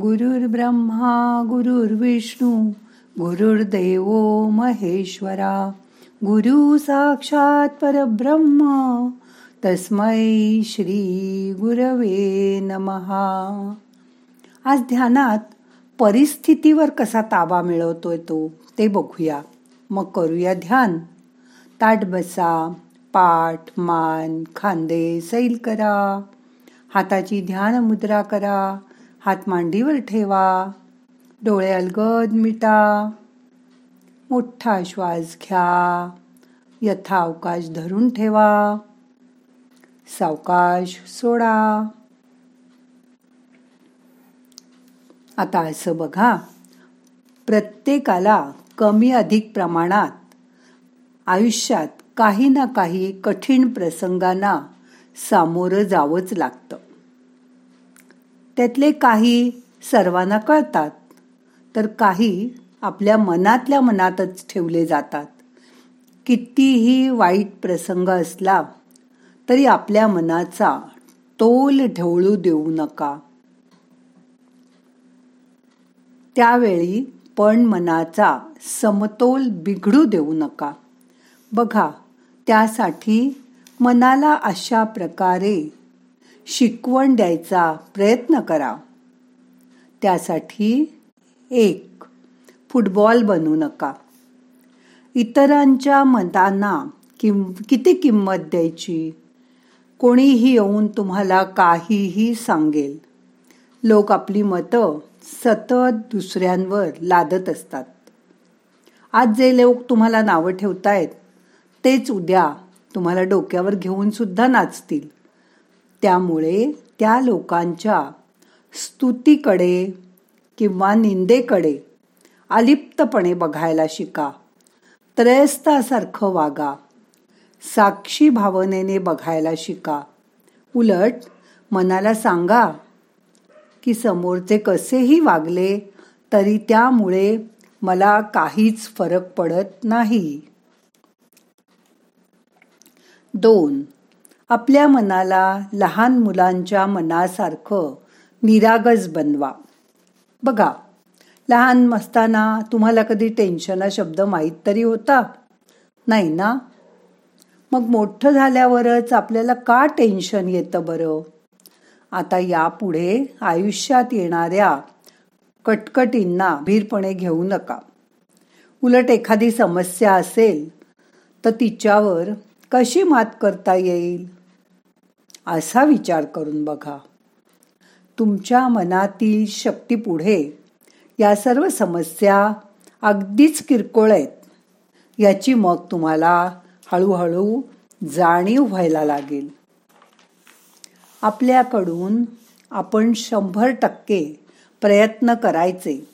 गुरुर्ब्रह्मा गुरुर्विष्णू गुरुर्देव महेश्वरा गुरु साक्षात परब्रह्म तस्मै श्री गुरवे नमहा. आज ध्यानात परिस्थितीवर कसा ताबा मिळवतोय तो ते बघूया. मग करूया ध्यान. ताट बसा पाठ मान खांदे सैल करा. हाताची ध्यान मुद्रा करा. हात मांडीवर ठेवा. डोळे अलगद मिटा. मोठा श्वास घ्या. यथा अवकाश धरून ठेवा. सावकाश सोडा. आता असं बघा प्रत्येकाला कमी अधिक प्रमाणात आयुष्यात काही ना काही कठीण प्रसंगांना सामोरं जावंच लागतं. त्यातले काही सर्वांना कळतात तर काही आपल्या मनातल्या मनातच ठेवले जातात. कितीही वाईट प्रसंग असला तरी आपल्या मनाचा तोल ढवळू देऊ नका. त्यावेळी पण मनाचा समतोल बिघडू देऊ नका. बघा त्यासाठी मनाला अशा प्रकारे शिकवण द्यायचा प्रयत्न करा. त्यासाठी एक फुटबॉल बनू नका. इतरांच्या मतांना किम किती किंमत द्यायची? कोणीही येऊन तुम्हाला काहीही सांगेल. लोक आपली मतं सतत दुसऱ्यांवर लादत असतात. आज जे लोक तुम्हाला नावं ठेवतायत तेच उद्या तुम्हाला डोक्यावर घेऊन सुद्धा नाचतील. त्यामुळे त्या लोकांच्या स्तुतीकडे किंवा निंदेकडे अलिप्तपणे बघायला शिका. त्रयस्तासारखं वागा. साक्षी भावनेने बघायला शिका. उलट मनाला सांगा की समोरचे कसेही वागले तरी त्यामुळे मला काहीच फरक पडत नाही. दोन आपल्या मनाला लहान मुलांच्या मनासारखं निरागस बनवा. बघा लहान असताना तुम्हाला कधी टेन्शन हा शब्द माहीत तरी होता? नाही ना? मग मोठं झाल्यावरच आपल्याला का टेन्शन येतं बरं? आता यापुढे आयुष्यात येणाऱ्या कटकटींना भीरपणे घेऊ नका. उलट एखादी समस्या असेल तर तिच्यावर कशी मात करता येईल? असा विचार करून बघा. तुमच्या मनातील शक्ती पुढे या सर्व समस्या अगदीच किरकोळ आहेत. याची मग तुम्हाला हळूहळू जाणीव व्हायला लागेल. आपल्याकडून आपण शंभर टक्के प्रयत्न करायचे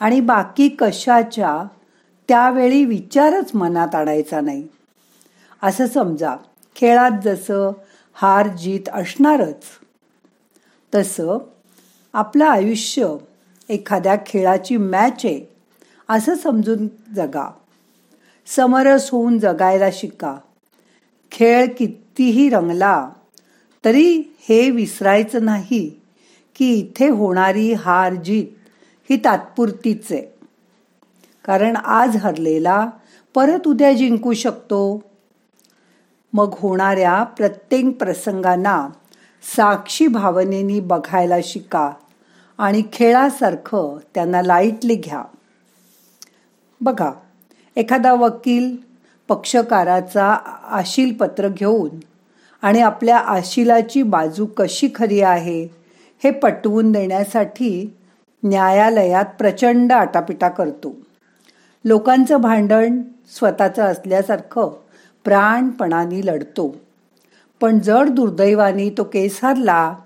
आणि बाकी कशाच्या त्यावेळी विचारच मनात आणायचा नाही. असं समजा खेळात जसं हार जीत असणारच तसं आपलं आयुष्य एखाद्या खेळाची मॅच आहे असं समजून जगा. समरस होऊन जगायला शिका. खेळ कितीही रंगला तरी हे विसरायचं नाही की इथे होणारी हार जीत ही तात्पुरतीच आहे. कारण आज हरलेला परत उद्या जिंकू शकतो. मग होणाऱ्या प्रत्येक प्रसंगांना साक्षी भावनेनी बघायला शिका आणि खेळासारखं त्यांना लाईटली घ्या. बघा एखादा वकील पक्षकाराचा आशील पत्र घेऊन आणि आपल्या आशिलाची बाजू कशी खरी आहे हे पटवून देण्यासाठी न्यायालयात प्रचंड आटापिटा करतो. लोकांचं भांडण स्वतःचं असल्यासारखं प्राणपणाने लढतो. पण जर दुर्दैवाने तो केस हरला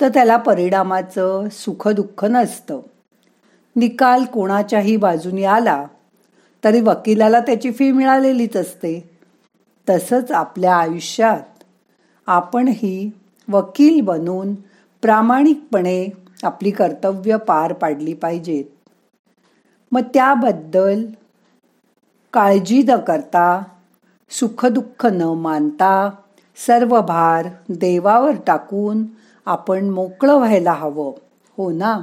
तर त्याला परिणामाचं सुखदुःख नसतं. निकाल कोणाच्याही बाजूनी आला तरी वकिलाला त्याची फी मिळालेलीच असते. तसंच आपल्या आयुष्यात आपणही वकील बनून प्रामाणिकपणे आपली कर्तव्य पार पाडली पाहिजेत. मग त्याबद्दल काळजी न करता सुखदुःख न मानता सर्व भार देवावर टाकून आपण मोकळं व्हायला हवं. हो ना?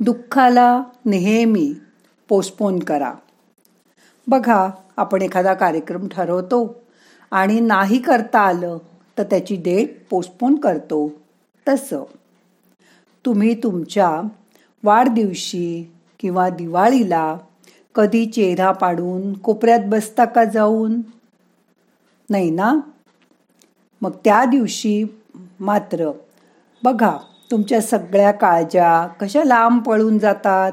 दुःखाला नेहमी पोस्टपोन करा. बघा आपण एखादा कार्यक्रम ठरवतो आणि नाही करता आलं तर त्याची डेट पोस्टपोन करतो. तसं. तुम्ही तुमच्या वाढदिवशी किंवा दिवाळीला कधी चेहरा पाडून कोपऱ्यात बसता का जाऊन? नाही ना? मग त्या दिवशी मात्र बघा तुमच्या सगळ्या काळज्या कशा लांब पळून जातात.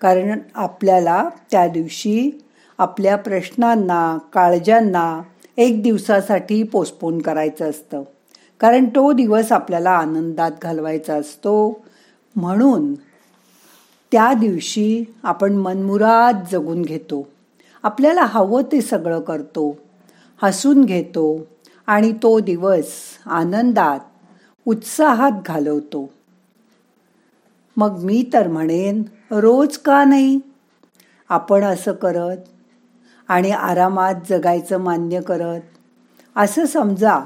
कारण आपल्याला त्या दिवशी आपल्या प्रश्नांना काळजांना एक दिवसासाठी पोस्टपोन करायचं असतं. कारण तो दिवस आपल्याला आनंदात घालवायचा असतो. म्हणून त्या दिवशी आपण मनमुराद जगून घेतो. आपल्याला हवं ते सगळं करतो. हसून घेतो आणि तो दिवस आनंदात उत्साहात घालवतो. मग मी तर म्हणेन रोज का नाही? आपण असं करत आणि आरामात जगायचं मान्य करत. असं समजा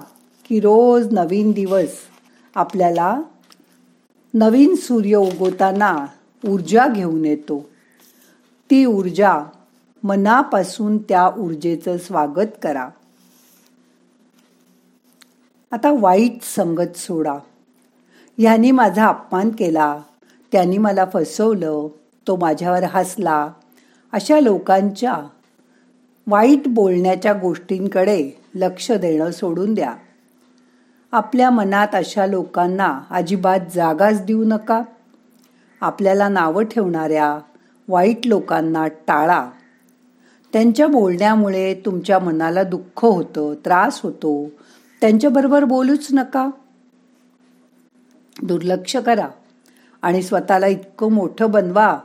की रोज नवीन दिवस आपल्याला नवीन सूर्य उगवताना ऊर्जा घेऊन येतो. ती ऊर्जा मनापासून त्या ऊर्जेचं स्वागत करा. आता वाईट संगत सोडा. ह्याने माझा अपमान केला. त्यांनी मला फसवलं. तो माझ्यावर हसला. अशा लोकांच्या वाईट बोलण्याच्या गोष्टींकडे लक्ष देणं सोडून द्या. आपल्या मनात अशा लोकांना अजिबात जागाच देऊ नका. आपल्याला नावं ठेवणाऱ्या वाईट लोकांना टाळा. त्यांच्या बोलण्यामुळे तुमच्या मनाला दुःख होतं त्रास होतो. त्यांच्याबरोबर बोलूच नका. दुर्लक्ष करा आणि स्वतःला इतकं मोठं बनवा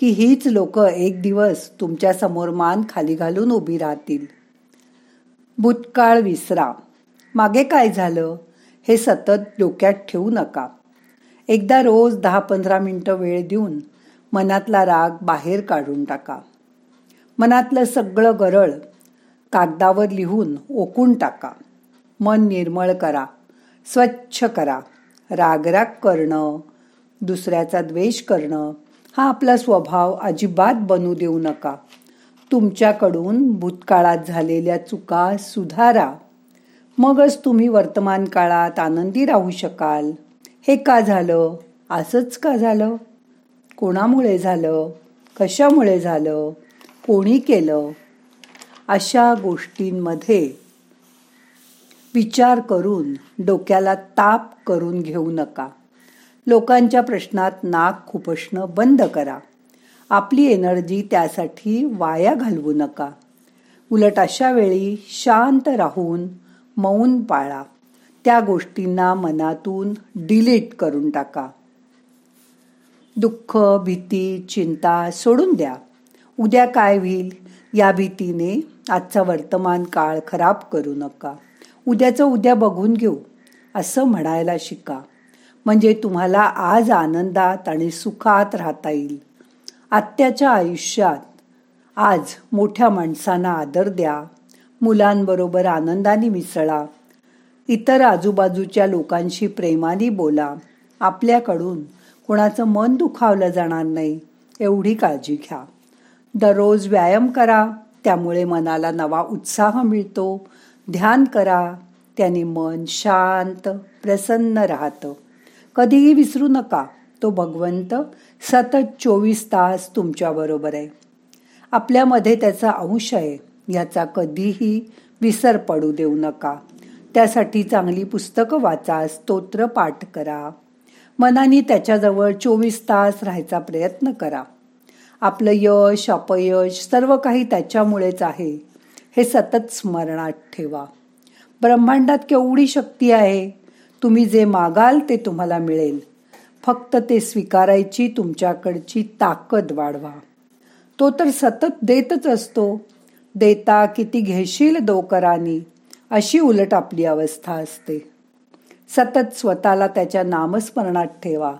की हीच लोक एक दिवस तुमच्यासमोर मान खाली घालून उभी राहतील. भूतकाळ विसरा. मागे काय झालं हे सतत डोक्यात ठेवू नका. एकदा रोज दहा पंधरा मिनटं वेळ देऊन मनातला राग बाहेर काढून टाका. मनातलं सगळं गरळ कागदावर लिहून ओकून टाका. मन निर्मळ करा स्वच्छ करा. रागराग करणं दुसऱ्याचा द्वेष करणं हा आपला स्वभाव अजिबात बनू देऊ नका. तुमच्याकडून भूतकाळात झालेल्या चुका सुधारा. मगच तुम्ही वर्तमान काळात आनंदी राहू शकाल. हे का झालं? असंच का झालं? कोणामुळे झालं? कशामुळे झालं? कोणी केलं? अशा गोष्टींमध्ये विचार करून डोक्याला ताप करून घेऊ नका. लोकांच्या प्रश्नात नाक खुपसणं बंद करा. आपली एनर्जी त्यासाठी वाया घालवू नका. उलट अशा वेळी शांत राहून मौन पाळा. त्या गोष्टींना मनातून डिलीट करून टाका. दुःख भीती चिंता सोडून द्या. उद्या काय होईल? या भीतीने आजचा वर्तमान काळ खराब करू नका. उद्याचं उद्या बघून घेऊ. असं म्हणायला शिका. म्हणजे तुम्हाला आज आनंदात आणि सुखात राहता येईल. आत्याच्या आयुष्यात आज मोठ्या माणसांना आदर द्या. मुलांबरोबर आनंदाने मिसळा. इतर आजूबाजूच्या लोकांशी प्रेमाने बोला. आपल्याकडून कोणाचं मन दुखावलं जाणार नाही एवढी काळजी घ्या. दररोज व्यायाम करा त्यामुळे मनाला नवा उत्साह मिळतो. ध्यान करा त्याने मन शांत प्रसन्न राहतं. कधीही विसरू नका तो भगवंत सतत चोवीस तास तुमच्याबरोबर आहे. आपल्यामध्ये त्याचा अंश आहे याचा कधीही विसर पडू देऊ नका. त्यासाठी चांगली पुस्तकं वाचा स्तोत्र पाठ करा. मनाने त्याच्याजवळ चोवीस तास राहायचा प्रयत्न करा. आपलं यश अपयश सर्व काही त्याच्यामुळेच आहे. हे सतत स्मरणात ठेवा. ब्रह्मांडात केवढी शक्ती आहे? तुम्ही जे मागाल ते तुम्हाला मिळेल. फक्त ते स्वीकारायची तुमच्याकडची ताकद वाढवा. तो तर सतत देतच असतो. देता किती घेशील दोकरानी अशी उलट आपली अवस्था असते. सतत स्वतःला त्याच्या नामस्मरणात ठेवा.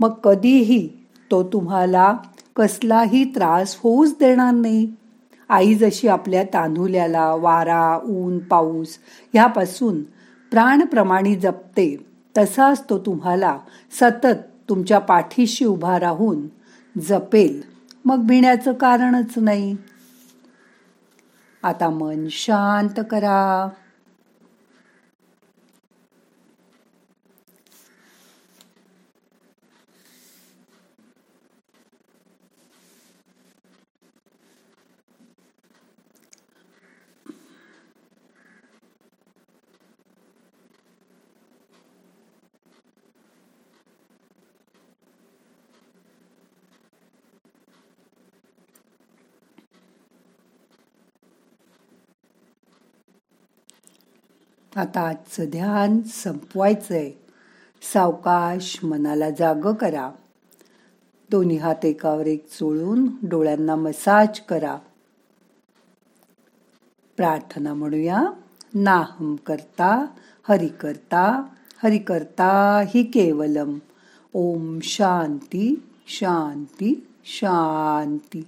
मग कधीही तो तुम्हाला कसलाही त्रास होऊच देणार नाही. आई जशी आपल्या तांदुल्याला वारा ऊन पाऊस ह्यापासून प्राणप्रमाणे जपते तसाच तो तुम्हाला सतत तुमच्या पाठीशी उभा राहून जपेल. मग भिण्याचं कारणच नाही. आता मन शांत करा. आता आजचं ध्यान संपवायचंय. सावकाश मनाला जाग करा. दोन्ही हात एकावर एक चोळून डोळ्यांना मसाज करा. प्रार्थना म्हणूया. नाहम करता हरि करता हरि करता हि केवलम. ओम शांती शांती शांती.